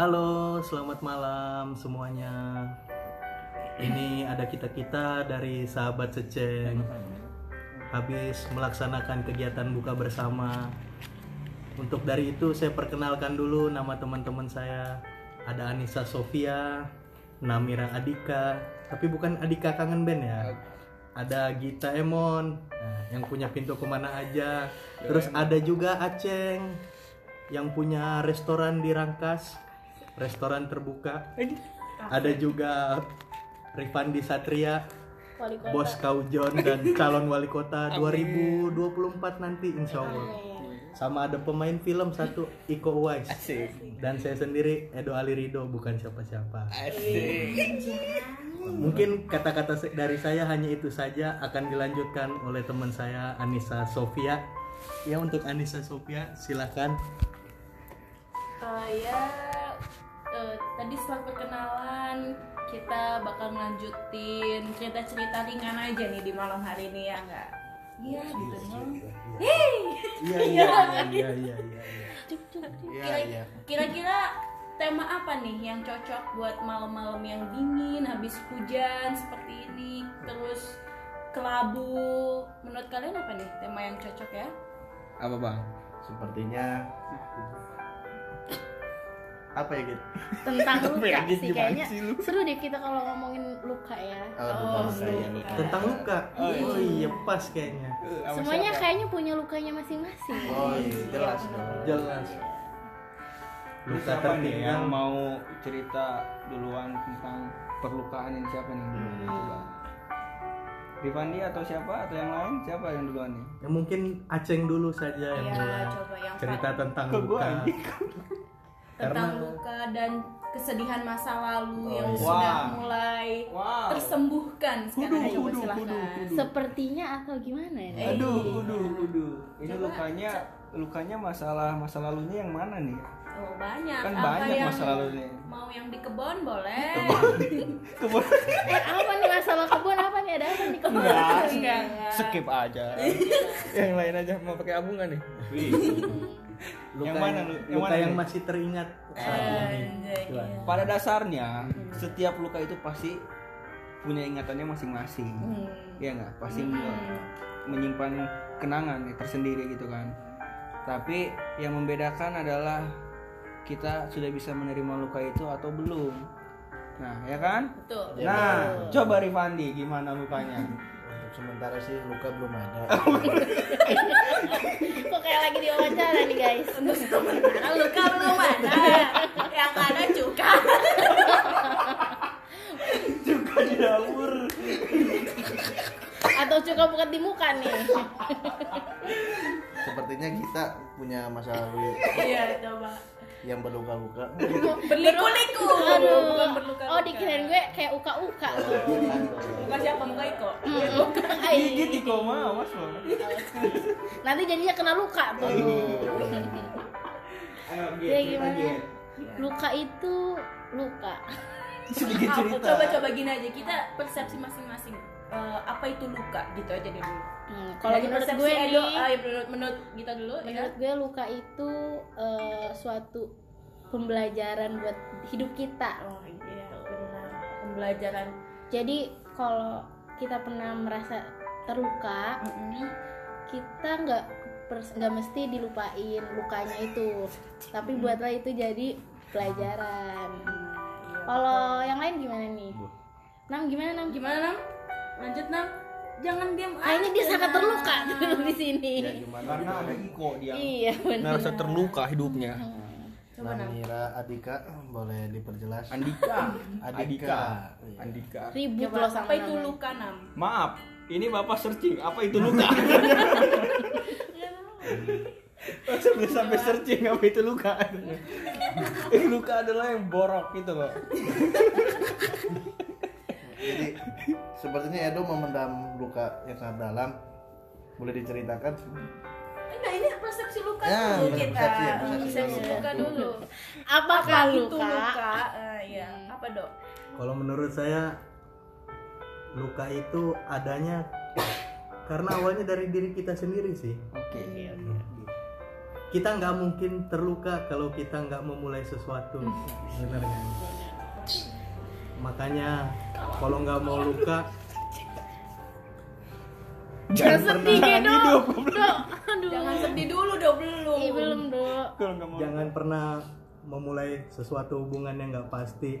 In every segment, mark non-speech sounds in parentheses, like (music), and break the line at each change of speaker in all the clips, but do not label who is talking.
Halo, selamat malam semuanya. Ini ada kita-kita dari sahabat seceng. Habis melaksanakan kegiatan buka bersama. Untuk dari itu saya perkenalkan dulu nama teman-teman saya. Ada Anissa Sofia, Namira Adika, tapi bukan Adika kangen band ya. Ada Gita Emon, nah, yang punya pintu ke mana aja. Terus ada juga Aceng, yang punya restoran di Rangkas, restoran terbuka. Ada juga Rifandi Satria,
Wali kota.
bos Kaujon dan (laughs) calon wali kota 2024 nanti insya Allah. Sama ada pemain film satu Iko Uwais
Asik.
dan saya sendiri Edo Ali Rido bukan siapa-siapa.
Asik.
Mungkin kata-kata dari saya hanya itu saja akan dilanjutkan oleh teman saya Anissa Sofia. Ya untuk Anissa Sofia silahkan.
Eh, ya eh, tadi setelah perkenalan kita bakal melanjutin cerita-cerita ringan aja nih di malam hari ini ya enggak? Iya gitu dong. Hei, (laughs)
Iya iya iya iya iya. iya.
Kira- kira-kira tema apa nih yang cocok buat malam-malam yang dingin habis hujan seperti ini terus kelabu menurut kalian apa nih tema yang cocok ya
Apa bang?
Sepertinya apa ya gitu?
tentang (laughs) luka
ya,
sih kayaknya
sih lu?
seru deh kita kalau ngomongin luka ya
Oh,
Oh,
bukan saya.
luka.
Tentang luka. Oh iya pas kayaknya.
semuanya kayaknya punya lukanya masing-masing
Oh iya, jelas dong.
Jelas.
Lu
Luka
siapa nih
tertinggal.
yang mau cerita duluan tentang perlukaan ini siapa nih dulu coba? Rifandi atau siapa atau yang lain siapa yang duluan nih?
Ya mungkin Aceng dulu saja yang
Iya,
mulai
coba yang
cerita tentang luka. (laughs)
tentang
Karena-
luka dan kesedihan masa lalu
Oh,
yang
iya.
sudah mulai
Wow.
tersembuhkan sekarang coba
kudu,
silakan
kudu, kudu.
sepertinya atau gimana ya
Eh,
Aduh, kudu. Ini
Coba,
lukanya lukanya masalah masa lalunya yang mana nih?
Oh banyak.
Kan
Apa
banyak
yang
masa lalunya.
Mau yang di kebon boleh. (laughs)
Kebun (laughs)
eh, apa nih masalah kebun apa nih ada apa nih kebun
Enggak,
Enggak, enggak.
skip aja. yang lain aja mau pakai abungan nih. (laughs)
Luka
Yang mana lu? Yang
luka
mana
yang
nih?
masih teringat saat ini.
Anjay,
Gimana?
iya.
Pada dasarnya setiap luka itu pasti punya ingatannya masing-masing.
Hmm.
Iya nggak? Pasti
Hmm.
menyimpan kenangan ya, tersendiri gitu kan. Tapi yang membedakan adalah kita sudah bisa menerima luka itu atau belum. Nah, ya kan?
Betul.
Nah, coba Rifandi gimana lukanya?
Untuk sementara sih luka belum ada. (laughs)
kayak lagi diwawancara nih guys
Untuk sementara luka belum ada. yang ada cuka.
Juga di dapur.
atau cuka bukan di muka nih
Sepertinya kita punya masa lalu
Iya coba.
Yang (laughs) berluka-luka.
Berliku-liku.
aduh
Bukan berluka.
oh dikirain gue kayak uka-uka (laughs) tuh
Muka siapa? Muka Iko.
Gigit di koma, awas loh.
nanti jadinya kena luka tuh ya gimana luka itu luka
Sedikit cerita.
Coba-coba gini aja kita persepsi masing-masing. Eh, apa itu luka gitu aja dulu.
Hmm, kalau
Dari
menurut
persepsi
gue
Edo,
nih
ya, menurut, menurut kita dulu ya.
menurut gue luka itu eh, suatu pembelajaran buat hidup kita
Oh iya benar. Pembelajaran.
jadi kalau kita pernah merasa terluka
Mm-mm.
kita nggak nggak mesti dilupain lukanya itu tapi buatlah itu jadi pelajaran kalau yang lain gimana nih Nam gimana Nam
Gimana Nam? Lanjut Nam. Jangan diam.
kayaknya dia sangat terluka (laughs) di sini
Ya gimana?
Karena ada Iko dia.
iya benar
Merasa terluka hidupnya.
Coba Nam.
Namira Adika boleh diperjelas.
Andika, (laughs)
Adika.
Andika, Andika.
ribut
Coba
loh sama
apa itu luka Nam?
Maaf, ini bapak searching apa itu luka? (laughs) sampai sampai searching apa itu luka? Eh, luka adalah yang borok gitu loh.
Jadi sepertinya Edo memendam luka yang sangat dalam. Boleh diceritakan?
Enggak, ini persepsi luka
Ya,
dulu kita.
persepsi ya, persepsi
Persepsi
dulu.
luka dulu.
apakah
itu
luka
luka? Eh, iya. Apa dok?
Kalau menurut saya luka itu adanya karena awalnya dari diri kita sendiri sih.
Oke.
kita nggak mungkin terluka kalau kita nggak memulai sesuatu benar kan makanya kalau nggak mau luka
Jangan sedih. Dok, aduh.
Jangan sedih dulu dong belum.
Belum dok.
Kalau nggak mau.
jangan pernah memulai sesuatu hubungan yang nggak pasti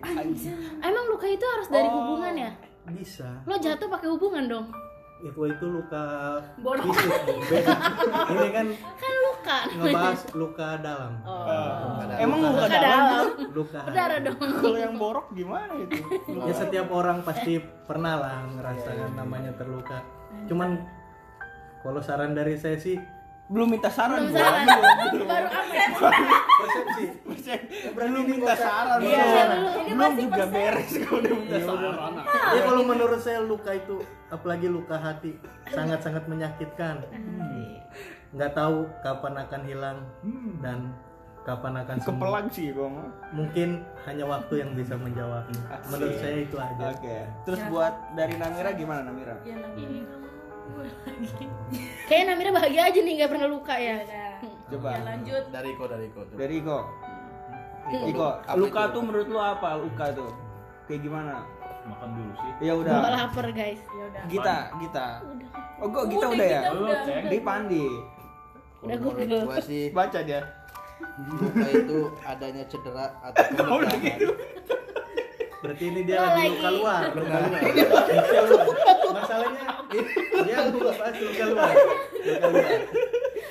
Emang luka itu harus dari hubungan ya?
bisa
Lo jatuh pakai hubungan dong.
Itu itu luka
Bodoh.
fisik (laughs) ini kan
Kan luka.
ngebahas luka dalam
Oh.
Emang luka
Luka
dalam?
dalam.
luka
Berdarah dong.
Kalau yang borok gimana itu? (laughs)
ya setiap orang pasti pernah lah ngerasakan namanya terluka cuman kalau saran dari saya sih
Belum minta saran.
Belum
gua.
saran. Baru apa ya?
persepsi
Belum minta saran.
Iya,
belum.
belum.
Belum juga beres kalau udah minta saran.
ya kalau menurut saya luka itu apalagi luka hati sangat-sangat menyakitkan nggak tahu kapan akan hilang dan kapan akan sembuh
Kepelang sih gua mah.
mungkin hanya waktu yang bisa menjawabnya menurut saya itu aja
Oke. Terus buat dari Namira gimana Namira?
Ya lagi.
Kayaknya Namira bahagia aja nih nggak pernah luka ya.
Udah.
Coba.
Ya lanjut.
dari Iko dari Iko.
Dari Iko. Iko,
Apa
luka
itu?
tuh menurut lu apa? Luka tuh kayak gimana?
makan dulu sih
Ya
Gua
udah.
lapar guys.
Ya udah.
Gita, Gita. Oh, kok Gita
Udah,
udah ya?
Gita udah.
Di Pandi.
Udah Google.
gua sih
Baca dia.
luka itu adanya cedera atau pembedahan.
berarti ini dia lagi
lagi.
luka luar luka luar luka luar masalahnya dia luka pas luka luar luka luar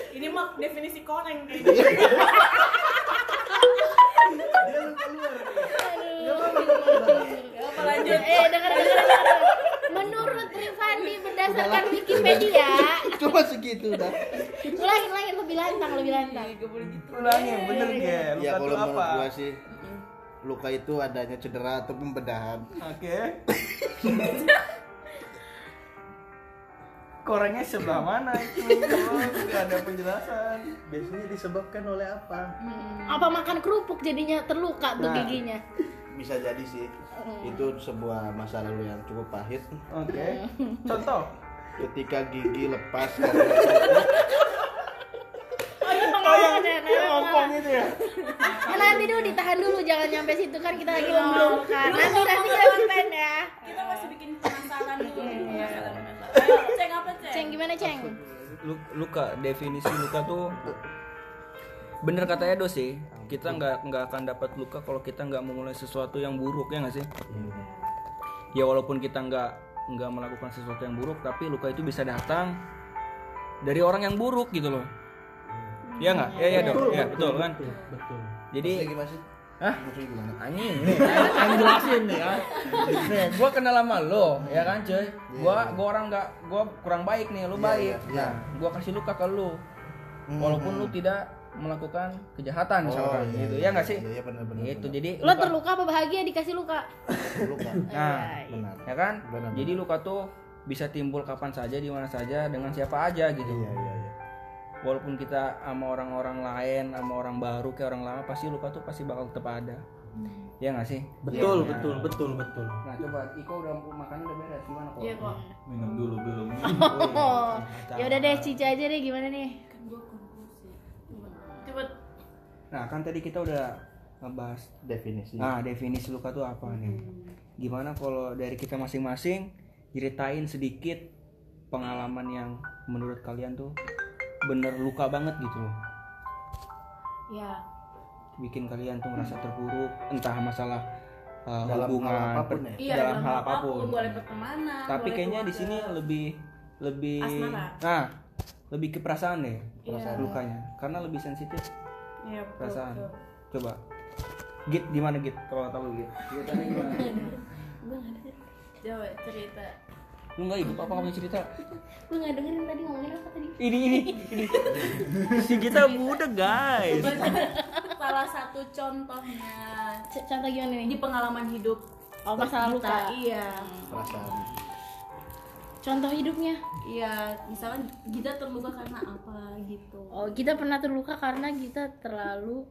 Ini mah definisi koreng
Iya.
kayaknya.
dia luka luar Gak apa-apa, gak.
Ya, apa lanjut?
Eh, dengar dengar dengar. Menurut Rifandi berdasarkan Wikipedia,
Cuma segitu dah.
ulangin ulangin lebih lantang lebih lantang.
Gak gitu.
Ulangin, bener Ge.
Ya
Luka
kalau
tuh
menurut
apa?
gua sih luka itu adanya cedera atau pembedahan.
Oke. (laughs) Korengnya sebelah mana itu? Nggak ada penjelasan.
biasanya disebabkan oleh apa
Apa makan kerupuk jadinya terluka tuh
Nah.
giginya?
Bisa jadi sih. Itu sebuah masa lalu yang cukup pahit.
Oke. Contoh.
Ketika gigi lepas (laughs)
Oh iya
Oh
ya.
ngomong itu ya.
Nah, nanti dulu ditahan dulu jangan nyampe situ kan kita lagi membelumkan. Nanti nanti kita konten ya.
Kita masih bikin penasaran ceng apa ceng?
Ceng gimana ceng?
Lu- Luka, definisi luka tuh bener kata Edo sih. Kita nggak nggak akan dapat luka kalau kita nggak memulai sesuatu yang buruk ya nggak sih? Ya walaupun kita nggak nggak melakukan sesuatu yang buruk, tapi luka itu bisa datang dari orang yang buruk gitu loh. Ya nggak? Ya ya dong. Ya betul kan.
betul, betul.
Jadi
Maksudnya?
Hah?
Maksudnya gimana?
anjing nih yang jelasin nih ya nih gua kenal sama lo ya kan cuy gua gua orang nggak gua kurang baik nih lu
Iya,
baik
iya, iya.
nah gua kasih luka ke lu
Hmm.
walaupun lu tidak melakukan kejahatan misalkan
iya,
gitu
iya,
ya nggak sih
Iya, iya benar-benar.
itu jadi
Lo
luka-
terluka apa bahagia dikasih luka?
luka.
nah
Benar.
ya kan
Benar,
jadi luka tuh bisa timbul kapan saja di mana saja dengan siapa aja gitu
Iya, iya, iya.
Walaupun kita sama orang-orang lain sama orang baru kayak orang lama pasti luka tuh pasti bakal tetap ada. Ya nggak sih?
Betul
Iya.
betul betul betul.
Nah coba Iko udah makan udah beres gimana kok?
Iya kok.
minum dulu belum.
Oh, (laughs) (laughs) ya udah deh Cica aja deh gimana nih?
Kan gua konklusi. Coba
Nah kan tadi kita udah ngebahas
Definisi.
Nah definisi luka tuh apa nih? Gimana kalau dari kita masing-masing Ceritain sedikit pengalaman yang menurut kalian tuh Bener luka banget gitu loh.
Ya.
Bikin kalian tuh merasa terpuruk Entah masalah uh,
Dalam
hubungan
hal apa pun
per-
ya?
iya
dalam hal apa pun,
boleh pertemanan
Tapi
boleh
kayaknya di sini lebih lebih
Asmara.
Nah lebih ke perasaan deh
Iya.
lukanya. Karena lebih sensitif.
Iya, betul,
perasaan.
betul.
coba. Git gimana git? Kalau nggak tahu git. (laughs) Gimana
coba cerita
lu nggak hidup apa kamu cerita
Lu nggak dengerin tadi ngomongin apa tadi?
ini ini ini si kita muda guys
salah satu contohnya
Contoh gimana nih?
di pengalaman hidup
Oh, masalah
kita,
luka.
iya
Perasaan.
Contoh hidupnya.
iya misalnya kita terluka karena apa gitu
Oh, kita pernah terluka karena kita terlalu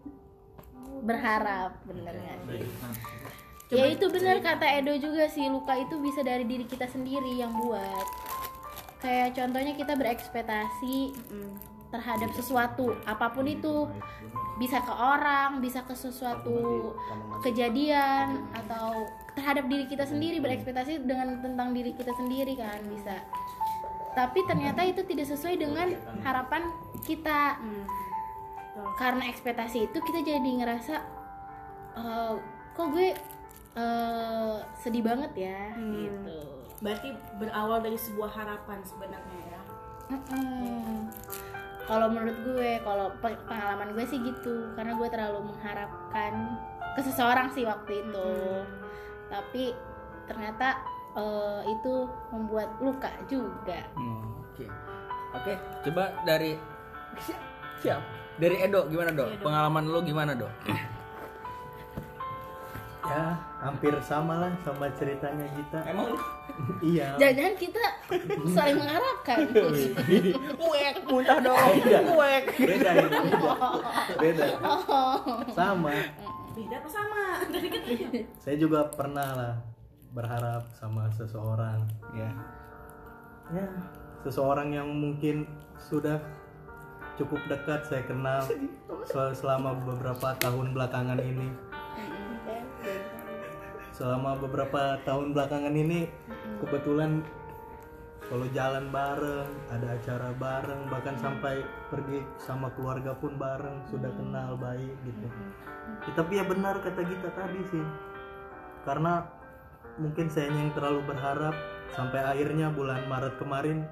berharap, bener nggak sih? Ya itu bener kata Edo juga sih, luka itu bisa dari diri kita sendiri yang buat. Kayak contohnya kita berekspektasi
Mm.
terhadap sesuatu apa pun itu. bisa ke orang bisa ke sesuatu kejadian atau terhadap diri kita sendiri berekspektasi dengan tentang diri kita sendiri kan bisa. Tapi ternyata itu tidak sesuai dengan harapan kita. Karena ekspektasi itu kita jadi ngerasa "Eh, kok gue eh, sedih banget ya gitu
Berarti berawal dari sebuah harapan sebenarnya ya.
Kalau menurut gue, kalau pe- pengalaman gue sih gitu, karena gue terlalu mengharapkan ke seseorang sih waktu itu. Tapi ternyata eh, itu membuat luka juga.
Hmm, Oke. Oke, coba dari siap. (laughs) Siap. Dari Edo gimana, Dok? Pengalaman lu gimana, Dok? (clears throat)
ya hampir sama lah sama ceritanya Gita
Emang
iya
Jangan-jangan kita saling mengharapkan. (laughs)
Wek, muntah dong. Wek.
beda beda beda sama
Beda apa sama? Dari kecil.
saya juga pernah lah berharap sama seseorang
Ya.
ya seseorang yang mungkin sudah cukup dekat saya kenal sel- selama beberapa tahun belakangan ini selama beberapa tahun belakangan ini kebetulan kalau jalan bareng ada acara bareng bahkan sampai pergi sama keluarga pun bareng sudah kenal baik gitu. Ya, tapi ya benar kata Gita tadi sih. Karena mungkin saya yang terlalu berharap sampai akhirnya bulan Maret kemarin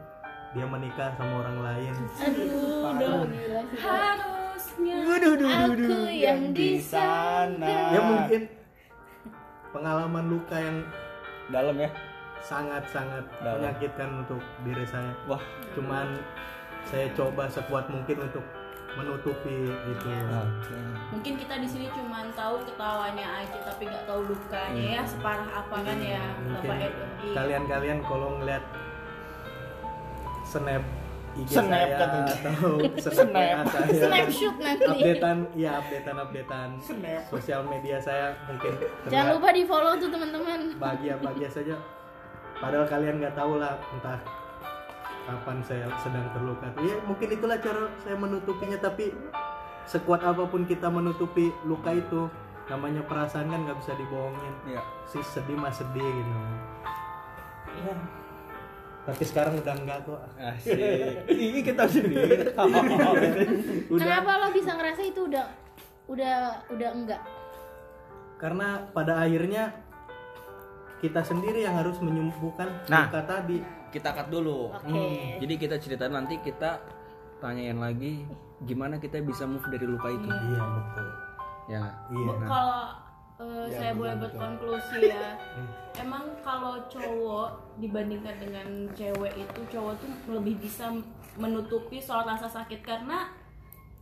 dia menikah sama orang lain.
Aduh.
Harusnya.
Aku yang di sana.
ya mungkin pengalaman luka yang
Dalam ya.
sangat-sangat
Dalam.
menyakitkan untuk diri saya
Wah.
cuman saya coba sekuat mungkin untuk menutupi itu
Mungkin kita di sini cuma tahu ketawanya aja tapi nggak tahu lukanya ya separah apa kan ya
mungkin
Edo. Iya.
kalian-kalian kalau ngeliat snap IG
Snap
saya
katanya.
atau (laughs) snap saya
Snapshot nanti.
updatean ya updatean updatean sosial media saya mungkin.
Jangan
terlihat
lupa di follow tuh teman-teman.
bahagia-bahagia saja. Padahal kalian nggak tahu lah entah kapan saya sedang terluka ya mungkin itulah cara saya menutupinya tapi sekuat apa pun kita menutupi luka itu namanya perasaan kan nggak bisa dibohongin.
Iya.
si sedih mah sedih gitu. Ya tapi sekarang udah enggak kok
Asik. Ini kita sendiri. (laughs)
udah
Kenapa lo bisa ngerasa itu udah udah udah enggak?
karena pada akhirnya kita sendiri yang harus menyembuhkan
Nah.
luka tadi
kita cut dulu.
Oke.
Jadi kita cerita nanti kita tanyain lagi gimana kita bisa move dari luka itu.
iya betul
Ya.
iya
Bu- eh, saya boleh berkonklusi ya. Emang kalau cowok dibandingkan dengan cewek itu cowok tuh lebih bisa menutupi soal rasa sakit. Karena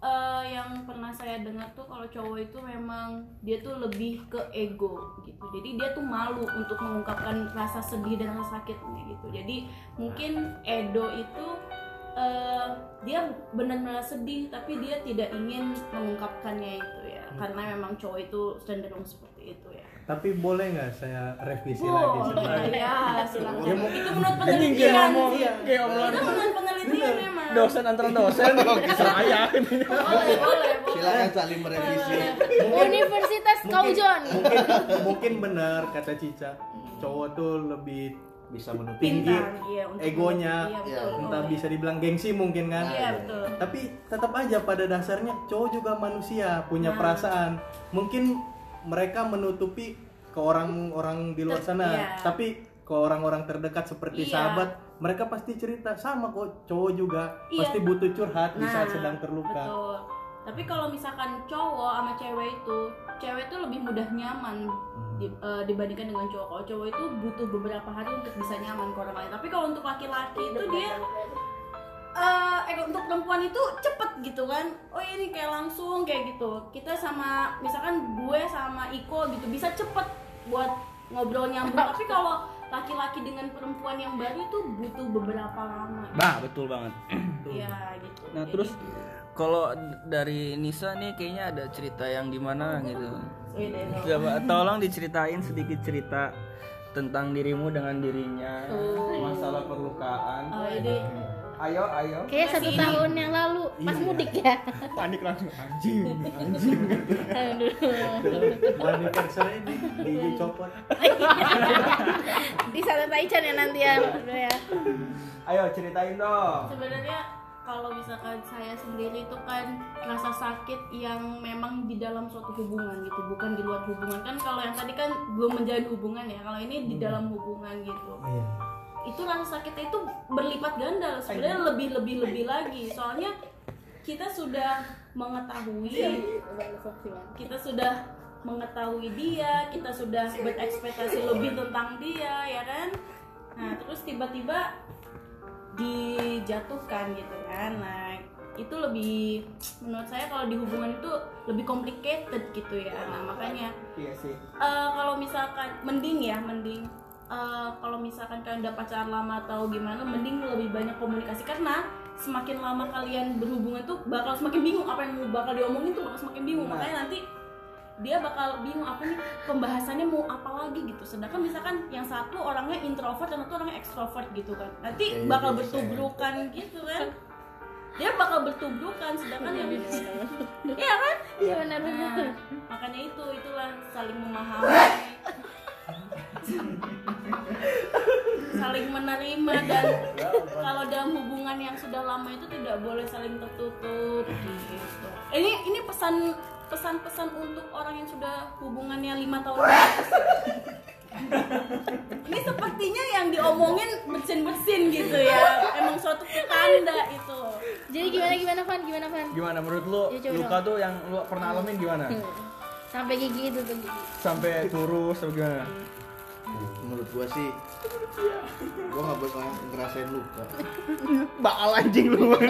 eh, yang pernah saya dengar tuh kalau cowok itu memang dia tuh lebih ke ego gitu. Jadi dia tuh malu untuk mengungkapkan rasa sedih dan rasa sakitnya gitu. Jadi mungkin Edo itu eh, dia benar-benar sedih tapi dia tidak ingin mengungkapkannya itu ya. Karena memang cowok itu cenderung seperti itu ya.
Tapi boleh nggak saya revisi lagi
Boleh.
Sebenarnya
ya silakan.
Ya, mau-
itu menurut penelitian.
ngomong
sih.
kayak obrolan
itu menurut penelitian memang.
Dosen antara dosen. (laughs) Saya
boleh boleh boleh.
Silakan saling merevisi.
Universitas Kaujon.
mungkin mungkin benar kata Cica. Cowok tuh lebih
bisa menutupi
iya,
egonya
iya, betul.
entah bisa dibilang gengsi mungkin kan
iya betul
tapi tetap aja pada dasarnya cowok juga manusia punya
Nah.
perasaan mungkin mereka menutupi ke orang-orang di luar sana
iya.
tapi ke orang-orang terdekat seperti
Iya.
sahabat mereka pasti cerita sama kok cowok juga
Iya.
pasti butuh curhat di saat
Nah,
sedang terluka
betul tapi kalau misalkan cowok sama cewek itu cewek itu lebih mudah nyaman
Hmm.
di- eh, dibandingkan dengan cowok. Kalau cowok itu butuh beberapa hari untuk bisa nyaman ke orang lain. Tapi kalau untuk laki-laki itu dia eh eh, untuk perempuan itu cepet gitu kan. Oh ini kayak langsung kayak gitu. Kita sama misalkan gue sama Iko gitu bisa cepet buat ngobrol nyambung. Tapi kalau laki-laki dengan perempuan yang baru itu butuh beberapa lama.
Bah betul banget. (clears throat)
Iya gitu.
Nah
Jadi-
terus kalau dari Nisa nih kayaknya ada cerita yang gimana gitu. Coba tolong diceritain sedikit cerita tentang dirimu dengan dirinya. Masalah perlukaan.
Oh, ini.
Ayo ayo.
Kayak satu tahun yang lalu. Pas mudik ya.
panik langsung anjing (laughs) anjing.
Aduh.
anniversary ini gigi copot. (laughs)
Di sana Taichan ya nanti ya. Ya.
ayo ceritain dong.
Sebenarnya kalau misalkan saya sendiri itu kan rasa sakit yang memang di dalam suatu hubungan gitu bukan di luar hubungan. Kan kalau yang tadi kan belum menjalin hubungan ya kalau ini di dalam hubungan gitu.
Iya.
Itu rasa sakitnya itu berlipat ganda sebenarnya lebih lebih lebih lagi. Soalnya kita sudah mengetahui kita sudah mengetahui dia kita sudah berekspektasi lebih tentang dia ya kan? Nah terus tiba-tiba dijatuhkan gitu kan. Nah itu lebih menurut saya kalau di hubungan itu lebih complicated gitu ya. Nah makanya
iya sih.
Eh, kalau misalkan mending ya mending eh, kalau misalkan kalian udah pacaran lama atau gimana mending lebih banyak komunikasi. Karena semakin lama kalian berhubungan tuh bakal semakin bingung apa yang bakal diomongin tuh bakal semakin bingung.
Nah.
makanya nanti dia bakal bingung apa nih pembahasannya mau apa lagi? gitu. Sedangkan misalkan yang satu orangnya introvert dan satu orangnya ekstrovert gitu kan nanti
Kayak
bakal
gitu,
bertubrukan gitu kan. Dia bakal bertubrukan sedangkan yang (laughs) iya kan?
Iya. Benar benar.
Nah, makanya itu itulah saling memahami. Saling menerima dan kalau dalam hubungan yang sudah lama itu tidak boleh saling tertutup gitu. Ini ini pesan pesan-pesan untuk orang yang sudah hubungannya lima tahun. Ini sepertinya yang diomongin bersin-bersin gitu ya. Emang suatu tanda itu.
Jadi gimana gimana Van? Gimana Van?
gimana? Menurut lu
Ya,
luka tuh yang lu pernah alamin gimana?
Sampai gigi itu tuh gigi.
sampai turus atau gimana?
Menurut gua sih gua nggak bakal ngerasain luka.
Bakal anjing lu. (laughs)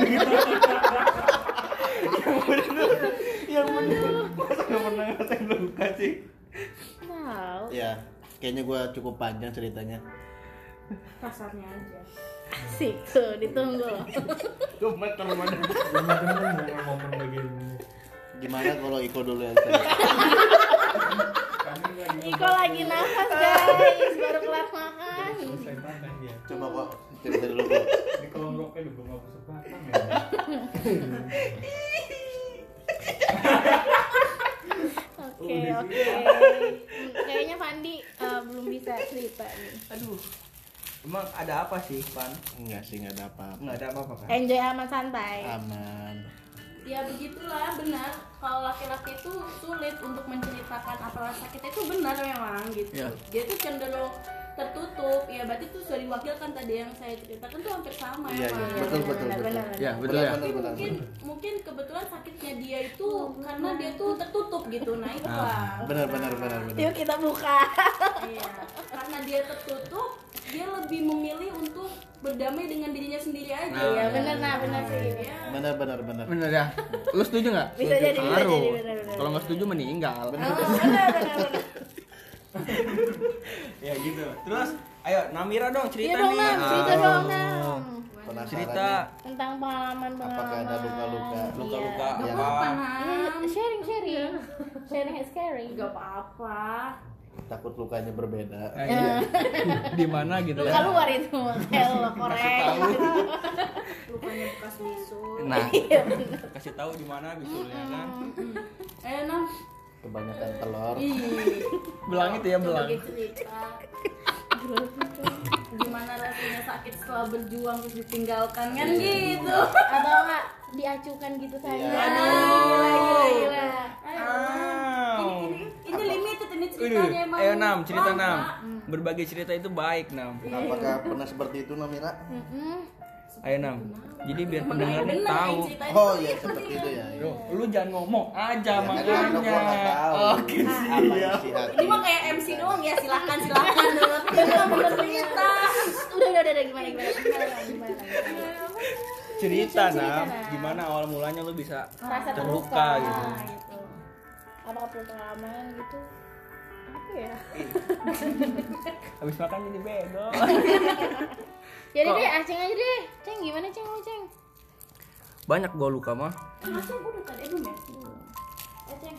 Gitu yang bener. Masa gak pernah ngerasain luka sih?
Tahu.
ya kayaknya gua cukup panjang ceritanya.
Kasarnya aja.
Asik tuh ditunggu.
gemeter mana
teman-teman mau ngomong begini
gimana kalau Iko dulu yang
Iko lagi nafas guys, baru kelar makan.
coba kok cerita dulu kok
ini kalau ngerokok juga nggak bisa batang ya (laughs)
Oke oke. Kayaknya Fandi eh, belum bisa cerita nih.
aduh emang ada apa sih Pan
enggak sih nggak ada apa-apa
nggak ada apa-apa kan
Enjoy aman santai.
aman
ya begitulah benar kalau laki-laki itu sulit untuk menceritakan apa rasa kita itu benar memang gitu
Ya.
dia tuh cenderung tertutup ya berarti itu sudah diwakilkan tadi yang saya ceritakan tuh hampir sama
Iya,
emang.
iya. Betul, betul,
benar,
betul.
benar,
ya
benar.
betul ya
tapi mungkin mungkin kebetulan sakitnya dia itu karena dia tuh tertutup gitu nah itu lah
benar benar benar benar
Yuk kita buka.
iya karena dia tertutup dia lebih memilih untuk berdamai dengan dirinya sendiri aja
Nah,
Iya benar nah benar sih.
ya
benar benar benar
bener ya lu setuju nggak
Bisa jadi, jadi,
kalau nggak setuju meninggal
Oh, benar benar benar.
Ya gitu terus ayo Namira dong cerita
Iya dong
nih
Nam, cerita
Ah.
dong Nam.
penasaran
cerita
Tentang pengalaman pengalaman.
Apakah ada luka-luka?
luka-luka
Gak
apa
Iya,
Nam.
sharing sharing. Sharing is caring.
Gak apa-apa
takut lukanya berbeda
Eh, iya. (laughs) di mana gitu
Luka
ya
luar itu lo korek. (laughs)
Lukanya bekas bisu
nah
Iya
kasih tahu di mana bisulnya kan
Eh Nam
kebanyakan telur
belang itu ya belang
Gimana rasanya sakit setelah berjuang terus ditinggalkan kan gitu
Atau enggak diacukan gitu saja.
Iya.
Aduh, gila.
Ini, ini limited ini
Waduh,
ceritanya emang
ayo Nam, cerita
lama.
Nam. Berbagi cerita itu baik Nam.
apakah pernah seperti itu Namira.
Ayo Nam. Jadi biar pendengar nih tahu.
oh iya seperti itu ya
Lu, lu jangan ngomong aja
Ya, kan
makanya.
nggak tahu.
Oke
apa
siap.
hati
Ini mah kayak MC doang ya silakan silakan dulu kita mau cerita
Udah udah udah gimana gimana.
Cerita Nam, gimana awal mulanya lu bisa terluka gitu.
gitu. Apakah perlu pengalaman gitu? Apa ya? (laughs)
Habis makan jadi bego. (laughs)
Jadi
Kok?
deh, aceng aja deh. Ceng gimana ceng lu ceng?
Banyak gua luka mah.
Masih gue udah tadi belum ya eh ceng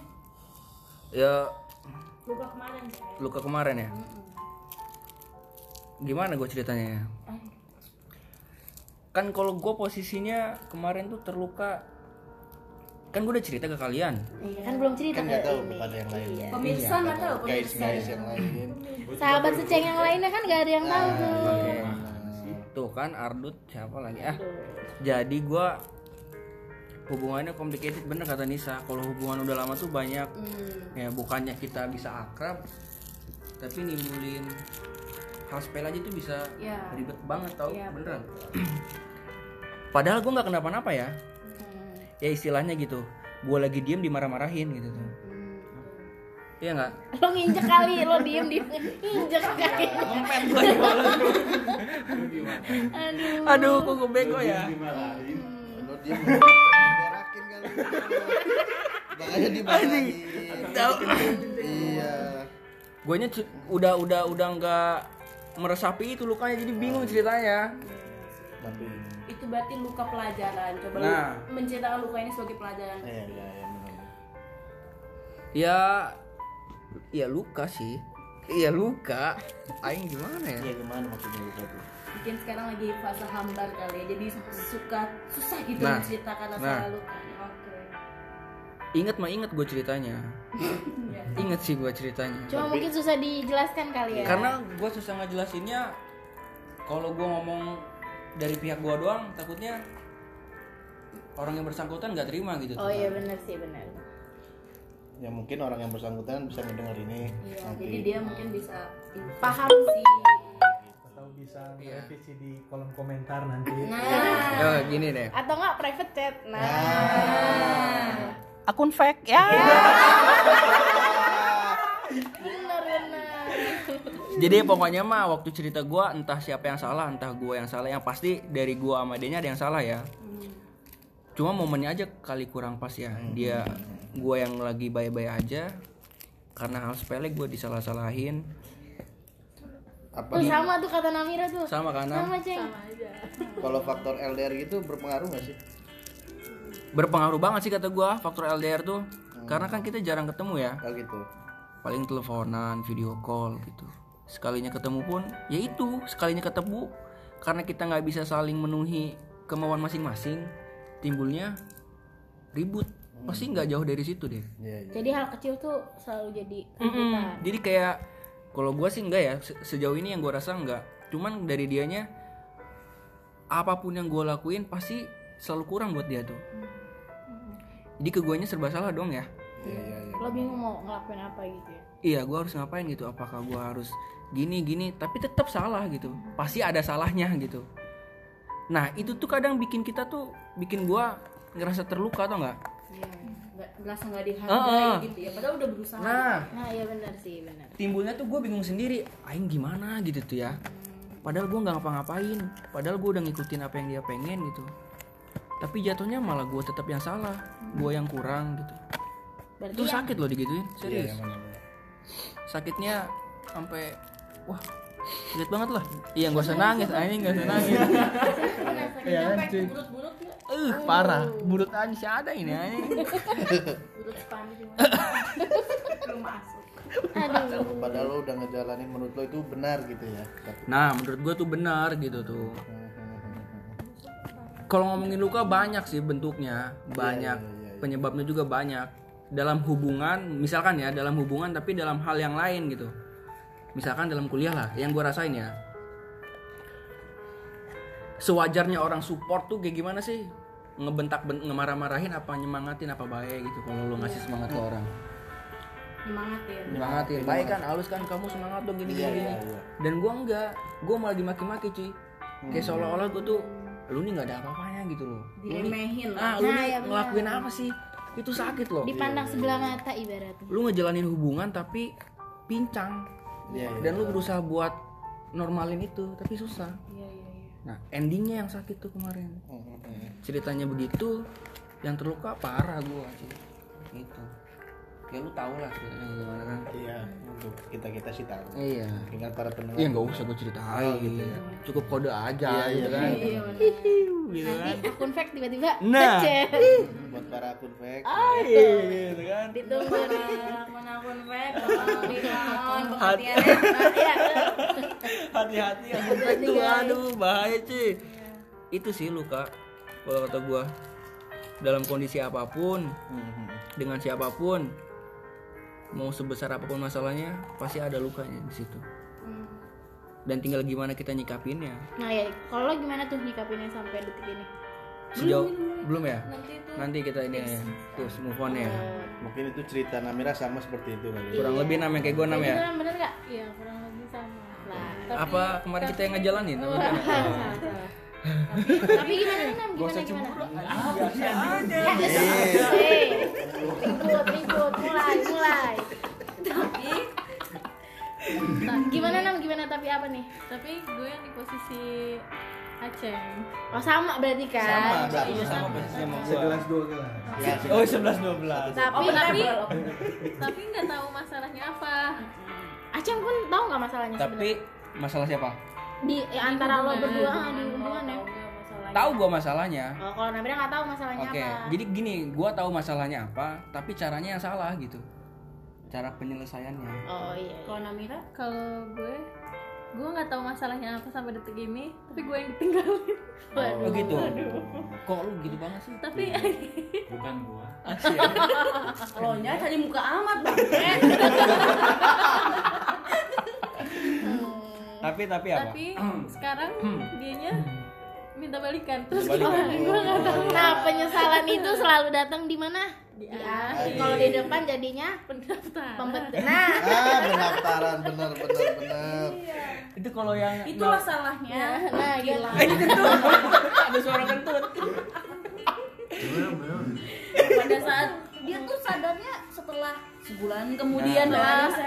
Ya
luka kemarin ceng
luka kemarin ya. Gimana gue ceritanya? kan kalau gue posisinya kemarin tuh terluka kan gue udah cerita ke kalian
Iya, kan belum cerita
kan
ke
tahu
ini.
kepada yang lain
Iya.
pemirsa nggak tahu
guys
pemirsa
guys yang lain
Sahabat seceng yang lainnya kan gak ada yang tahu tuh.
Tuh kan Ardut siapa lagi? Ah jadi gue hubungannya complicated bener kata Nisa. Kalau hubungan udah lama tuh banyak. Ya bukannya kita bisa akrab tapi nimbulin hal sepele aja tuh bisa
Ya.
ribet banget tau?
Iya,
beneran. (clears throat) padahal gue nggak kenapa-napa ya. Ya istilahnya gitu gue lagi diem dimarah-marahin gitu. tuh Iya nggak?
Lo nginjek kali, lo diem diem nginjek kali.
Ngempet gue.
Aduh.
Aduh, kok gue bego ya?
lo dia berakin kali makanya dimarahin iya
Guanya udah udah udah nggak meresapi itu lukanya jadi bingung ceritanya.
tapi
itu berarti luka pelajaran coba
Nah.
menceritakan luka ini sebagai pelajaran
iya iya iya
Ya ya luka sih. Iya luka. Aing gimana ya?
iya gimana maksudnya luka tuh
mungkin sekarang lagi fase hambar kali ya jadi suka susah gitu
Nah.
menceritakan rasa
Nah.
luka oke
Ingat mah inget gue ceritanya.
Ya.
Ingat sih gue ceritanya.
Cuma mungkin susah dijelaskan kali ya.
Karena gue susah ngejelasinnya. Kalau gue ngomong dari pihak gue doang, takutnya orang yang bersangkutan nggak terima gitu.
Oh iya benar sih benar.
Ya mungkin orang yang bersangkutan bisa mendengar ini
Iya,
nanti
jadi dia mungkin bisa
Paham sih.
atau bisa
Iya.
revisi di kolom komentar nanti
nah
Ya gini deh.
Atau enggak private chat. Nah.
Akun fake ya.
Benar benar.
Jadi pokoknya mah waktu cerita gua entah siapa yang salah, entah gua yang salah, yang pasti dari gua sama dia ada yang salah ya. Cuma momennya aja kali kurang pas ya. Dia gua yang lagi baik-baik aja karena hal sepele gua disalah-salahin
apa
Tuh sama tuh kata Namira tuh.
sama karena
Sama ceng.
kalau faktor LDR gitu berpengaruh nggak sih
berpengaruh banget sih kata gua faktor LDR tuh. Karena kan kita jarang ketemu ya.
kalau gitu
Paling teleponan, video call gitu. Sekalinya ketemu pun ya itu, sekalinya ketemu karena kita nggak bisa saling memenuhi kemauan masing-masing, timbulnya ribut. Pasti nggak jauh dari situ deh.
iya iya
Jadi hal kecil tuh selalu jadi rebutan.
Jadi kayak kalau gua sih enggak ya se- sejauh ini yang gua rasa enggak. Cuman dari dianya apa pun yang gua lakuin pasti selalu kurang buat dia tuh. Jadi ke guanya serba salah dong ya.
iya iya iya
Lo bingung mau ngelakuin apa gitu ya.
Iya, gua harus ngapain gitu? Apakah gua harus gini gini? Tapi tetap salah gitu. Pasti ada salahnya gitu. Nah itu tuh kadang bikin kita tuh bikin gua ngerasa terluka atau enggak?
Nggak merasa nggak dihargai
Heeh.
gitu ya padahal udah berusaha
Nah.
Nah iya benar sih benar.
timbulnya tuh gue bingung sendiri aing gimana? gitu tuh ya. Padahal gue nggak ngapa-ngapain padahal gue udah ngikutin apa yang dia pengen gitu. Tapi jatuhnya malah gue tetap yang salah gue yang kurang gitu.
Berarti
itu
yang
sakit loh digituin
iya
serius.
iya, benar-benar.
sakitnya sampai wah sakit banget lah. Iya gak usah nangis aing gak usah nangis.
Benar (laughs) sakit
Iya, cuy.
burut-burut ya.
Eh parah. Burut aja sih ada ini (laughs)
belum masuk.
Aduh.
padahal lo udah ngejalanin menurut lo itu benar gitu ya?
Nah menurut gue tuh benar gitu tuh. Kalau ngomongin luka banyak sih bentuknya. Banyak.
Iya, iya, iya.
penyebabnya juga banyak. Dalam hubungan misalkan ya dalam hubungan tapi dalam hal yang lain gitu misalkan dalam kuliah lah yang gue rasain ya. Sewajarnya orang support tuh kayak gimana sih? Ngebentak ben- ngemarah-marahin apa nyemangatin apa baik gitu kalau lo ngasih semangat ke orang.
Nyemangatin.
Nyemangatin. Baik kan halus kan kamu semangat dong gini gini, gini.
iya.
dan gua enggak. Gua malah dimaki-maki cuy kayak seolah-olah gua tuh lu nih nggak ada apa-apanya gitu loh.
Diremehin lah.
Ah lu
Nah,
nih
ya
ngelakuin apa sih? Itu sakit loh.
Dipandang sebelah mata ibaratnya.
lu ngejalanin hubungan tapi pincang
Iya, iya.
dan lu berusaha buat normalin itu tapi susah.
Iya iya iya.
Nah endingnya yang sakit tuh kemarin. Ceritanya begitu yang terluka parah gua sih gitu ya lu tau lah ceritanya gimana kan
iya untuk kita kita sih tahu
iya
dengan para pendengar
Iya nggak usah gue ceritain gitu ya. Cukup kode aja gitu kan.
iya
Gitu kan.
Nanti akun fake tiba-tiba
Nah.
ngechat.
buat para akun fake
Iya gitu kan.
Ditunggu nih.
akun-akun fake mohon
Hati-
pengertiannya
Iya.
Hati-hati ya. Aduh, bahaya cuy. itu sih luka kalau kata gua dalam kondisi apa pun
Hmm,
dengan siapa pun mau sebesar apa pun masalahnya pasti ada lukanya di situ dan tinggal gimana kita nyikapinnya
Nah ya, kalau lo gimana tuh nyikapinnya sampai detik ini?
sejauh belum ya
nanti itu
nanti kita ini ya terus move on ya
Mungkin itu cerita Namira sama seperti itu kali. ya.
kurang lebih namanya kayak gue nam
Kayak
ya
gitu kan, bener gak? Iya kurang lebih sama. Lah, tapi,
apa kemarin kita yang ngejalanin
salah, (laughs) salah. tapi gimana Nam? Gimana gimana? Eh, ikut ikut mulai mulai.
tapi
Nah, gimana Nam? Gimana? Tapi apa nih?
tapi gue yang di posisi Aceh.
Oh sama berarti
sama
kan?
berarti
Iya,
sama posisi sama gua.
Segelas dua gelas
oh sebelas dua belas.
Tapi tapi
tapi nggak tahu masalahnya apa.
Aceng pun tahu nggak masalahnya
tapi masalah siapa?
Di eh, antara lo berdua ah, di hubungan ya.
Tahu gua masalahnya
Oh, kalau Nabila nggak tahu masalahnya
Oke,
apa.
jadi gini, gua tahu masalahnya apa, tapi caranya yang salah gitu. Cara penyelesaiannya.
Oh iya.
kalau Namira
kalau gue gue nggak tahu masalahnya apa sampai detik ini tapi gue yang ditinggalin (laughs)
Oh gitu. Kok lu gitu banget sih?
tapi (laughs)
bukan gua
Asyik. (laughs)
lo nya cari muka amat bang Eh,
tapi tapi apa?
tapi sekarang dianya minta balikan terus
Balikan.
gimana gue nggak tahu
Nah, penyesalan itu selalu datang di mana?
di
Di
akhir.
Kalau di depan jadinya
pendaftaran
pembet. Nah,
Ah, pendaftaran bener bener bener.
Itu kalau yang
itulah salahnya
nah gila.
Eh, kentut. Ada suara kentut.
pada saat dia tuh sadarnya setelah sebulan kemudian
Nah.
tuh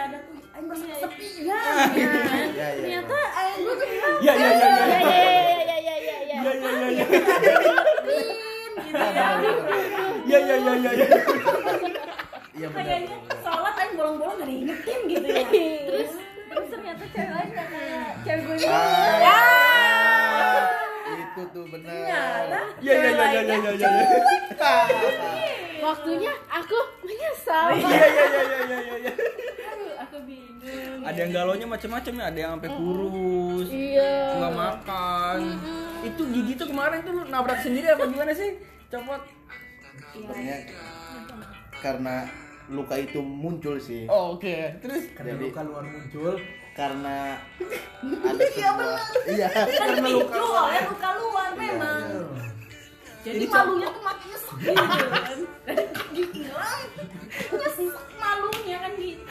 anjing kesepian gitu kan
Ya, ya,
ternyata eh, gue tuh
Ya ya ya ya.
Ya ya ya ya ya ya ya.
Ya ya ya ya.
Gitu ya
Ya ya ya ya. ya.
Iya bener.
kayaknya sholat aja bolong-bolong gak diingetin gitu ya
terus terus ternyata cewek lain kayak cewek gue
Ah, itu tuh bener.
ternyata
Ya ya ya ya ya ya. ya.
Waktunya aku menyesal.
Iya iya iya iya iya iya.
aduh aku bingung
Ada yang galonya macam-macam ya, ada yang sampai kurus.
Iya.
nggak makan. Itu gigi tuh kemarin tuh lu nabrak sendiri apa gimana sih? Copot.
Sebenarnya karena luka itu muncul sih.
oh, oke. Terus?
Karena
Jadi-
luka luar muncul
Karena (laughs) ada sebuah (laughs) iya
kan dipicu oleh luka luar. memang. jadi malunya tuh makin nyesek gitu kan. Gigi hilang nyesek malunya kan gitu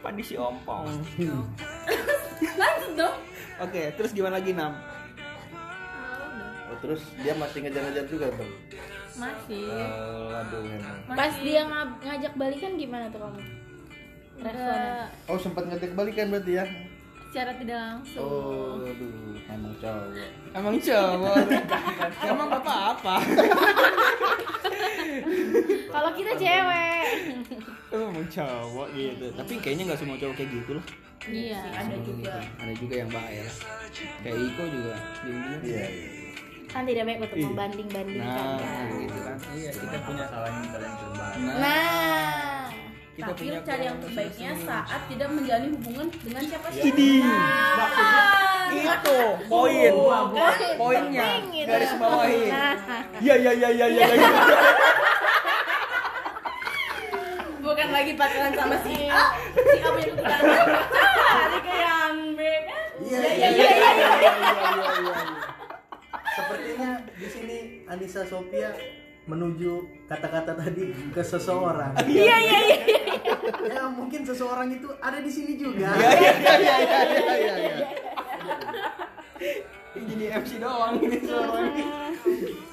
padi si ompong (laughs)
lanjut dong
oke terus gimana lagi nam
Oh, terus dia masih ngejar-ngejar juga bang.
masih
Oh, aduh emang.
Pas dia ngajak balikan gimana tuh kamu? Responnya?
Oh sempat ngajak balikan berarti ya?
secara tidak langsung
Oh, aduh emang cowok.
emang cowok (laughs) emang bapak apa (laughs) (laughs)
Kalau kita cewek. (laughs)
emang cowok gitu tapi kayaknya nggak semua cowok kayak gitu loh
iya
ada juga
ada juga yang bahaya kayak Iko juga dia
Iya. iya.
Kan tidak baik untuk
Iya.
membanding-bandingkan
nah
kan.
gitu kan iya kita punya
masalahnya kalian terbaik
nah
Nah,
kita
tapi
punya
cari yang terbaiknya saat tidak menjalani hubungan dengan siapa siapa
Idi. itu poin. Poinnya.
Gitu.
garis bawahi
Nah, (laughs)
ya ya ya ya ya ya
bukan lagi pacaran sama si A. Si A punya kekurangan cari ke yang B kan?
Iya iya iya iya iya iya. sepertinya di sini Anissa Sophia menuju kata-kata tadi ke seseorang.
Iya iya iya. (laughs)
ya mungkin seseorang itu ada di sini juga.
Ya ya ya ya ya ya ya (laughs) jadi MC doang ini seorang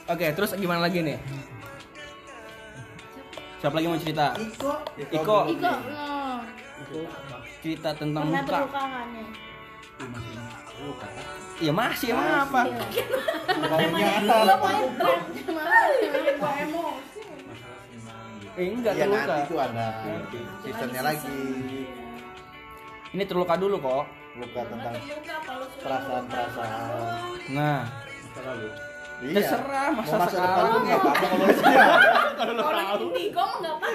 oke terus gimana lagi nih? Siapa lagi mau cerita?
Iko.
Iko.
Iko, no.
cerita tentang
pernah ya?
Iya masih emang apa?
Gua emosi.
Eh enggak
Iya
terluka
nanti itu ada sistemnya lagi.
ini terluka dulu kok
Luka tentang perasaan-perasaan.
nah
Iya.
Terserah, masa
masa depan
sekarang.
nggak apa-apa kalau (laughs)
kalau indigo mah nggak apa-apa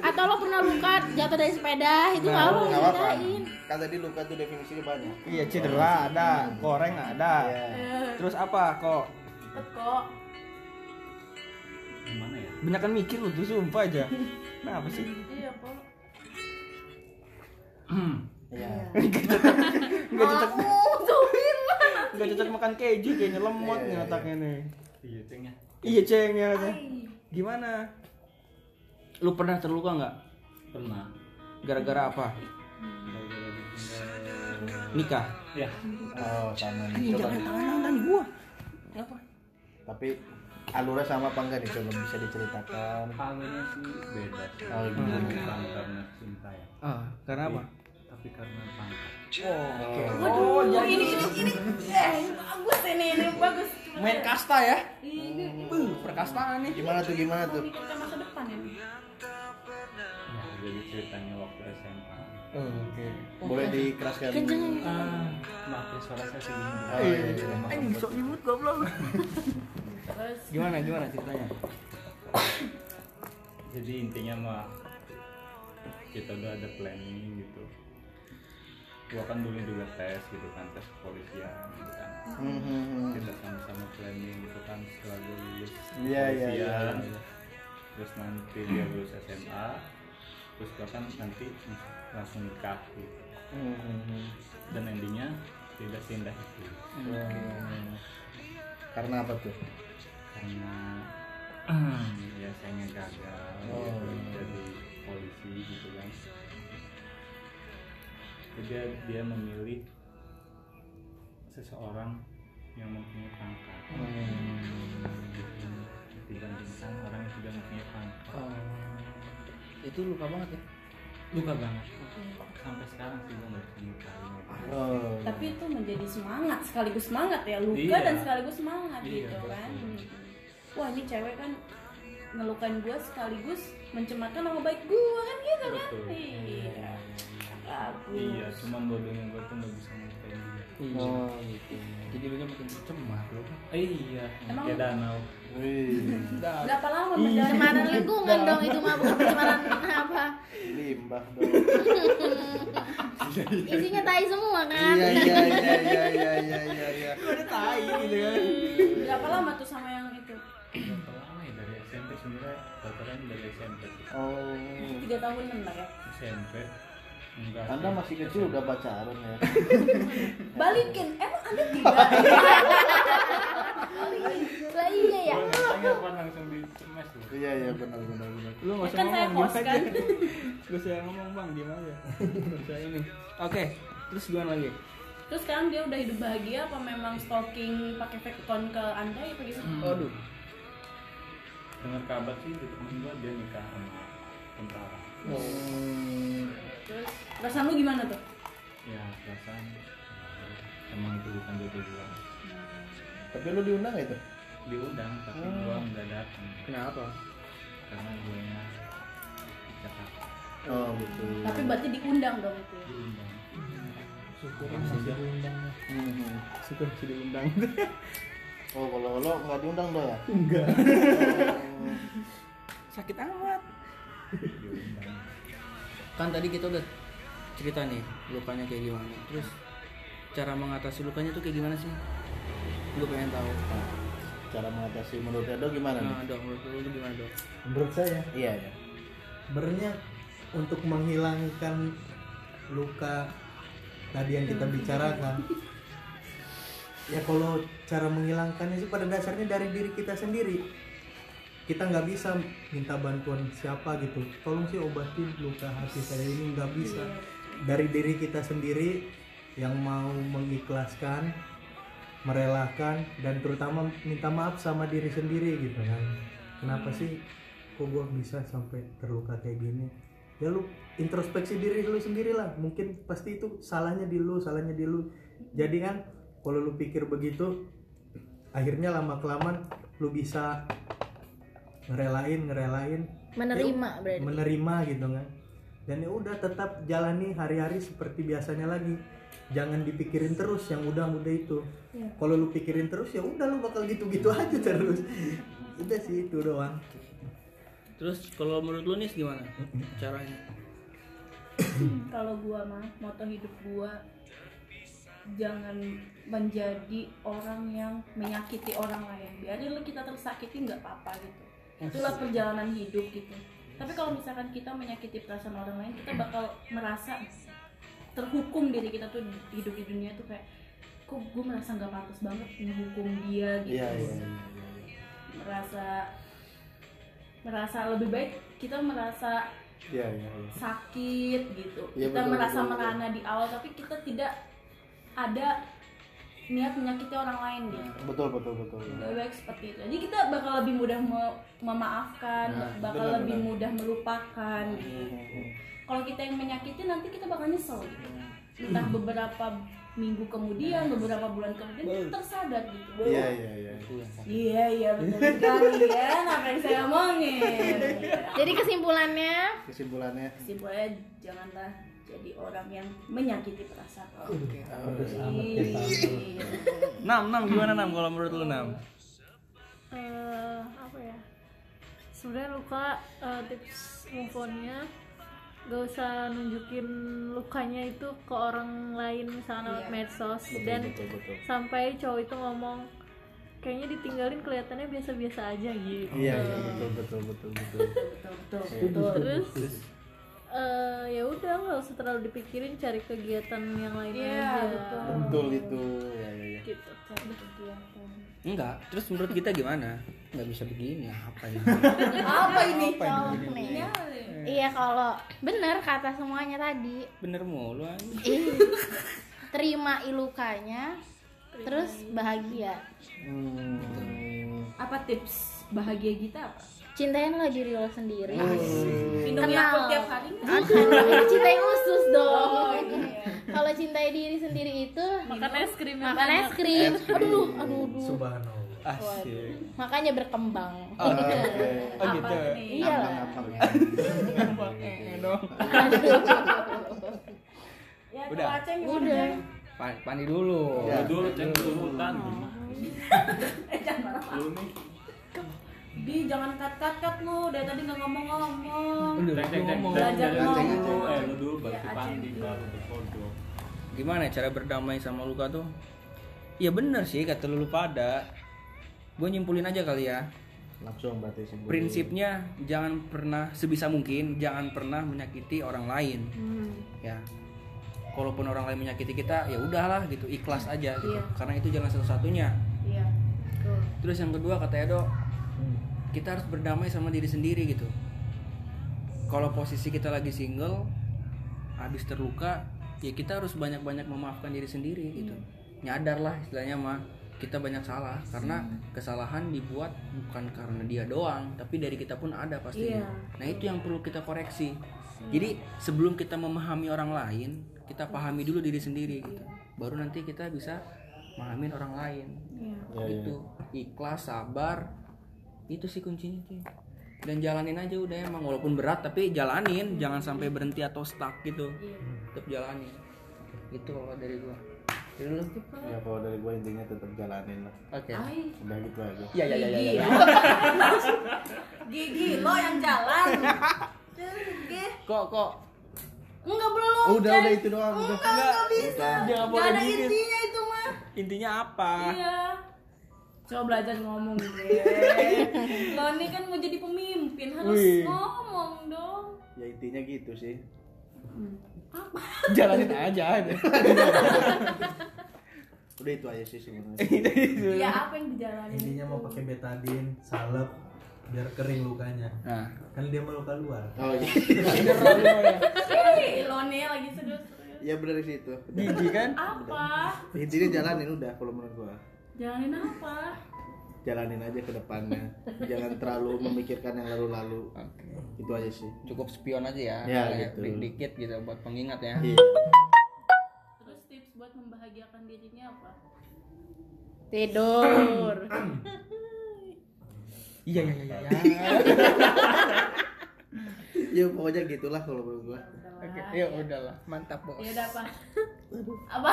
Atau lo pernah luka jatuh dari sepeda itu
Nah,
nggak lo
nggak apa-apa.
ceritain.
Kan tadi luka itu definisinya banyak.
iya cedera ada koreng ada
Iya.
terus apa kok
cepet kok
Gimana ya?
Banyak kan mikir lu tuh sumpah aja. (laughs) Kenapa sih?
iya kok
Iya.
Enggak cocok. (laughs) Enggak cocok makan keju kayaknya lemot nih otaknya nih.
Iya, Ceng ya.
Iya ceng ya. Ceng. Gimana? Lu pernah terluka nggak?
Pernah.
Gara-gara apa? Nikah.
Ya.
Oh, sama nih.
Jangan tangan gua. Kenapa?
Tapi alurnya sama apa enggak nih? Coba bisa diceritakan.
Alurnya sih beda. sih.
Oh, gimana?
Bukan karena cinta ya.
Ah, karena apa?
Tapi karena pangkat.
Oke.
Waduh, ini ini ini eh bagus ini ini bagus. Cuma
Main kasta ya?
Ini
Uh, perkastaan nih.
Gimana tuh? Gimana tuh?
memikirkan masa depan ya.
Ya, jadi ceritanya waktu SMA.
Oke.
Boleh dikeraskan?
Ah, maaf ya suara saya segini.
Oh, iya, iya.
Anjing sok imut goblok. (laughs)
Terus
Gimana gimana ceritanya?
Jadi intinya mah kita udah ada planning gitu. Gua kan dulu juga tes gitu kan tes kepolisian gitu kan.
Hmm, hmm, hmm.
Kita sama-sama planning gitu kan setelah lulus
Iya, iya, iya,
kepolisian,
iya.
Terus nanti dia lulus SMA. Terus gua kan nanti langsung nikah gitu.
Hmm, hmm, hmm.
Dan endingnya tidak seindah itu.
Hmm. Karena apa tuh?
Karena ya saya gagal
Oh.
gitu, jadi polisi gitu kan jadi dia, dia memilih seseorang yang mempunyai pangkat gitu. dibandingkan orang yang tidak mempunyai pangkat
Itu luka banget ya.
luka banget sampai sekarang sih gue nggak bisa
Oh.
tapi itu menjadi semangat sekaligus semangat ya luka
Iya.
dan sekaligus semangat
Iya,
gitu kan
betul.
Wah ini cewek kan ngelukain gue sekaligus mencemarkan nama baik gue kan gitu kan
Betul.
iya bagus
iya cuman bodohnya gue tuh nggak bisa nikahin dia
Iya.
Oh, gitu.
Jadi lu kan makin cemar lu.
eh, iya
Emang-
kayak danau
Wih,
berapa lama
Pencemaran lingkungan dong itu mah bukan pencemaran (laughs) apa?
limbah dong. (laughs)
Isinya tai semua kan?
Iya, iya, iya, iya, iya, iya, iya.
Ada tai gitu kan.
berapa lama tuh sama yang
sebenarnya pacaran dari SMP.
Oh.
tiga tahunan lah ya
SMP enggak
Anda masih kecil udah pacaran ya? (laughs)
balikin emang anda tidak (laughs)
Lah iya ya.
Langsung dicemes tuh
Iya, iya, benar, benar, benar.
Lu nggak usah
kan saya
ngomong,
kan
aja. Gak usah ngomong bang, diem aja. Gak usah ini. Oke, terus gimana lagi?
terus sekarang dia udah hidup bahagia apa memang stalking pakai fake account ke anda ya begitu
Aduh.
Dengar kabar sih di temen gua dia nikah sama tentara
Hmm.
terus perasaan lu gimana tuh
ya perasaan eh, emang itu bukan jodoh gua
Tapi lu diundang itu?
diundang tapi gua nggak datang
Kenapa?
karena gue nya Jakarta
Oh, gitu.
tapi berarti diundang dong itu ya
diundang
Syukur masih diundang.
Hmm.
Syukur masih diundang.
Oh, kalau lo nggak diundang dong ya?
Enggak. Sakit amat. Kan tadi kita udah cerita nih lukanya kayak gimana. Terus cara mengatasi lukanya tuh kayak gimana sih? Gue pengen tahu.
Cara mengatasi menurut Edo gimana nih?
Nah, dok, menurut lu lu gimana dok?
menurut saya
Iya, ya.
sebenarnya untuk menghilangkan luka tadi yang kita bicarakan ya kalau cara menghilangkannya sih pada dasarnya dari diri kita sendiri kita nggak bisa minta bantuan siapa gitu. Tolong sih obatin luka hati saya ini nggak bisa. Dari diri kita sendiri yang mau mengikhlaskan merelakan dan terutama minta maaf sama diri sendiri gitu kan. Kenapa sih kok gua bisa sampai terluka kayak gini? Ya lu introspeksi diri lu sendiri lah mungkin pasti itu salahnya di lu salahnya di lu. Jadi kan kalau lu pikir begitu akhirnya lama kelamaan lu bisa ngerelain ngerelain.
Menerima
Ya,
berarti.
menerima gitu kan dan ya udah tetap jalani hari-hari seperti biasanya lagi. Jangan dipikirin terus yang udah-udah itu. Kalau lu pikirin terus ya udah lu bakal gitu-gitu aja terus. Udah sih itu doang.
Terus kalau menurut lu nih gimana caranya?
kalau gua mah moto hidup gua jangan menjadi orang yang menyakiti orang lain. Biarin lah kita tersakiti nggak apa-apa gitu itulah perjalanan hidup gitu. Tapi kalau misalkan kita menyakiti perasaan orang lain kita bakal merasa terhukum diri kita tuh hidup di dunia tuh kayak kok gue merasa nggak pantas banget menghukum dia gitu.
Iya iya iya.
Merasa merasa lebih baik kita merasa
iya iya iya.
sakit gitu.
Iya,
kita
betul,
merasa
betul, betul.
merana di awal tapi kita tidak ada niat menyakiti orang lain gitu.
Betul betul betul
lebih baik seperti itu. Jadi kita bakal lebih mudah me- memaafkan
Nah,
bakal
benar,
lebih
benar.
mudah melupakan gitu. Kalau kita yang menyakiti nanti kita bakal nyesel gitu. Entah beberapa minggu kemudian beberapa bulan kemudian kita tersadar gitu.
Iya iya iya.
Iya iya benar (laughs) sekali ya apa yang saya omongin.
Jadi kesimpulannya?
Kesimpulannya?
Kesimpulannya janganlah jadi orang yang menyakiti perasaan orang.
Nam, Nam gimana Nam kalau menurut lu Nam?
Eh, apa ya? Sebenarnya luka eh, tips move on-nya gak usah nunjukin lukanya itu ke orang lain misalnya lewat
Iya.
medsos. Dan
betul betul.
sampai cowok itu ngomong kayaknya ditinggalin kelihatannya biasa-biasa aja gitu.
Iya iya betul betul betul betul.
Betul betul betul.
Terus eh, ya udah nggak usah terlalu dipikirin cari kegiatan yang lain
Iya,
aja
betul.
betul itu ya ya ya
gitu
cari kegiatan
Enggak. Terus menurut kita gimana? Nggak bisa begini apa ini? (laughs)
apa ini
cowok nih. Iya kalau bener kata semuanya tadi
Bener mulu
terima ilukanya terus bahagia
Hmm.
apa tips bahagia kita apa
cintainlah diri lo sendiri
minum
Kenal.
Yakult tiap hari
Bukan, ini cinta yang khusus dong
Oh, iya.
kalau cintai diri sendiri itu
makan es krim
makan es krim aduh aduh aduh
Subhanallah.
Asik.
makanya berkembang
Oh gitu. Oh gitu.
iya lah
ya.
Dong.
ya
Udah.
udah
Ceng?
Pa- Pandi dulu.
Ya.
dulu ceng turutan gimana (laughs)
eh jangan marah di jangan cut cut cut lu dari tadi nggak ngomong ngomong
Udah,
ceng ceng ceng
ngomong.
ceng
Belajar ngomong.
eh lu dulu baru
Ya,
ke
Aceh
pandi baru kodok
Gimana ya cara berdamai sama luka tuh? Ya bener sih kata lu pada. Gue nyimpulin aja kali ya.
langsung berarti sih
Prinsipnya jangan pernah sebisa mungkin jangan pernah menyakiti orang lain.
Hmm.
Ya. Kalaupun orang lain menyakiti kita, ya udahlah gitu, ikhlas aja gitu.
Iya.
Karena itu jalan satu-satunya.
iya betul
Terus yang kedua kata Edo, kita harus berdamai sama diri sendiri gitu. Kalau posisi kita lagi single, habis terluka, ya kita harus banyak-banyak memaafkan diri sendiri gitu. Nyadar lah istilahnya mah kita banyak salah karena kesalahan dibuat bukan karena dia doang, tapi dari kita pun ada pastinya.
Iya.
Nah itu yang perlu kita koreksi. Jadi sebelum kita memahami orang lain, kita pahami dulu diri sendiri gitu. Baru nanti kita bisa memahami orang lain
iya
Ya, ya.
itu ikhlas sabar itu sih kuncinya cuy. Dan jalanin aja udah emang walaupun berat tapi jalanin. Jangan sampai berhenti atau stuck gitu. Tetap jalanin. Itu kalau dari gua. Dari lu
ya kalau dari gue intinya tetap jalanin lah.
Oke.
Ay,
udah gitu aja.
Ya ya ya ya, ya. (laughs)
gigi. Lo yang jalan.
Kok kok?
Enggak belum
udah udah itu doang. Udah
enggak enggak bisa.
Jangan
Nggak
boleh
ada intinya itu mah.
Intinya apa?
Iya coba belajar ngomong gue lo ini kan mau jadi pemimpin harus
Wih.
ngomong dong.
Ya intinya gitu sih.
Apa? (laughs)
Jalanin aja. (laughs)
Udah itu aja sih sebenarnya. (laughs)
Ya apa yang dijalanin
Intinya mau pakai betadine, salep biar kering lukanya.
nah.
Kan dia mau luka luar.
oh iya.
Lo nih lagi serius
ya benar sih itu.
Gigi kan?
Apa?
Intinya jalanin udah kalau menurut gua
jalanin apa?
Jalanin aja ke depannya. Jangan terlalu memikirkan yang lalu-lalu. Itu aja sih.
Cukup spion aja ya,
Ya, gitu.
dikit gitu buat pengingat ya.
Iya.
Terus tips buat membahagiakan dirinya apa?
Tidur. (coughs)
Iya iya iya ya. (coughs)
ya pokoknya gitulah kalau menurut gua
oke ya udahlah. Mantap bos.
Ya udah (laughs) apa apa?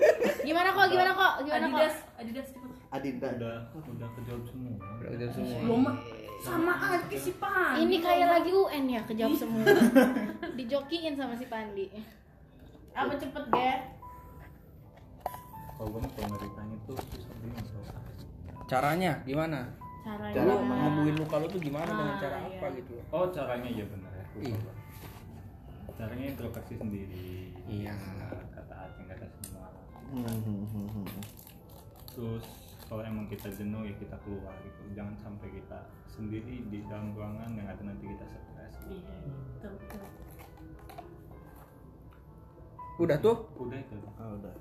(laughs)
Gimana kok gimana kok gimana kok?
Adidas Adidas
udah udah kejawab semua.
Udah udah semua.
Lo mah sama aja si Pan
ini kayak lagi UN ya kejawab semua. (laughs) Dijokiin sama si Pandi.
Apa cepet Ger
kalau gue ngeritanya tuh susah bingung
caranya gimana?
Caranya.
Lu nyembuhin luka lu tuh gimana dengan
Ah,
cara
iya.
apa gitu
oh caranya ya bener ya.
Iya.
Caranya introspeksi sendiri.
Iya.
kata hati kata semua.
Hmm, hmm, hmm, hmm.
terus kalau emang kita jenuh ya kita keluar gitu. Jangan sampai kita sendiri di dalam ruangan yang ada nanti kita stres.
Iya, betul, betul.
udah tuh?
Udah itu.
Ah, udah.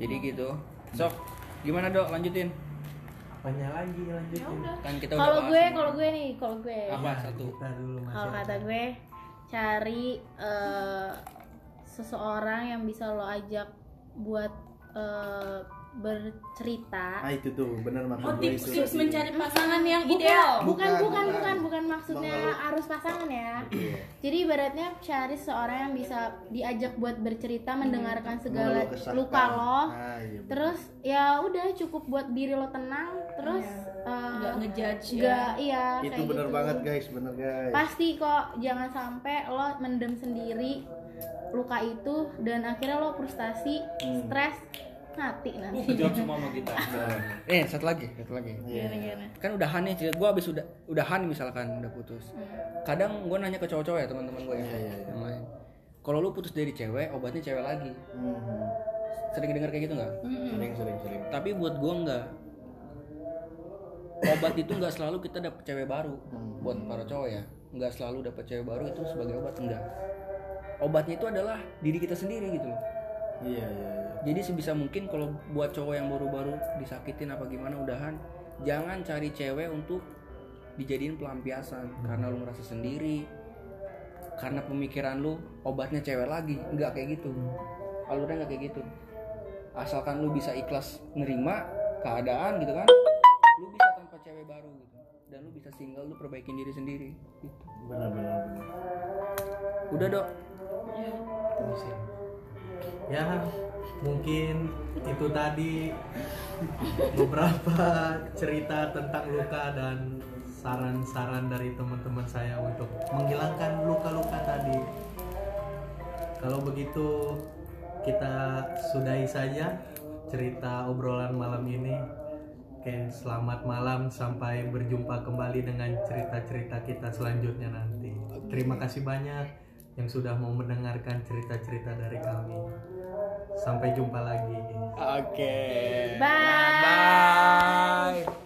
Jadi gitu. Sok gimana dok? Lanjutin.
Apanya lagi lanjutin?
kan kita udah
kalau gue kalau gue nih kalau gue.
Apa satu?
Kita dulu masih.
kalau kata gue cari eh, seseorang yang bisa lo ajak buat eh, bercerita
ah itu tuh bener maksud
Oh tips
itu
tips mencari pasangan yang
bukan,
ideal.
bukan
Bukan,
bukan
bukan.
bukan bukan maksudnya harus pasangan ya
Iya.
jadi ibaratnya cari seseorang yang bisa diajak buat bercerita mendengarkan segala luka lo
ah, iya, bener.
terus ya udah cukup buat diri lo tenang terus eh,
Nggak ngejudge ya.
nggak iya
itu
kayak
bener
gitu.
banget guys bener guys
pasti kok jangan sampai lo mendem sendiri luka itu dan akhirnya lo frustasi
Hmm.
stres mati nanti
kejawab semua sama kita. (laughs) Eh satu lagi satu lagi.
Iya.
kan udahan nih gue abis udah udahan misalkan udah putus. Kadang gue nanya ke cowok-cowok ya teman-teman gue yang,
Iya, iya, iya.
yang lain. Kalau lu putus dari cewek obatnya cewek lagi.
Hmm, hmm.
sering dengar kayak gitu nggak?
Sering sering sering.
Tapi buat gue nggak. Obat itu nggak selalu kita dapet cewek baru. Buat para cowok ya. Nggak selalu dapet cewek baru itu sebagai obat. Enggak obatnya itu adalah diri kita sendiri gitu loh.
Iya iya iya
jadi sebisa mungkin kalau buat cowok yang baru-baru disakitin apa gimana udahan jangan cari cewek untuk dijadiin pelampiasan. Karena lu ngerasa sendiri karena pemikiran lu obatnya cewek lagi. Nggak kayak gitu. Alurnya nggak kayak gitu. Asalkan lu bisa ikhlas nerima keadaan gitu kan lu bisa tanpa cewek baru gitu. Dan lu bisa single lu perbaikin diri sendiri gitu.
bener
udah dok.
Ya mungkin itu tadi beberapa cerita tentang luka dan saran-saran dari teman-teman saya untuk menghilangkan luka-luka tadi. Kalau begitu kita sudahi saja cerita obrolan malam ini. Oke, selamat malam sampai berjumpa kembali dengan cerita-cerita kita selanjutnya nanti. Terima kasih banyak yang sudah mau mendengarkan cerita-cerita dari kami. Sampai jumpa lagi.
oke.
Bye.
Bye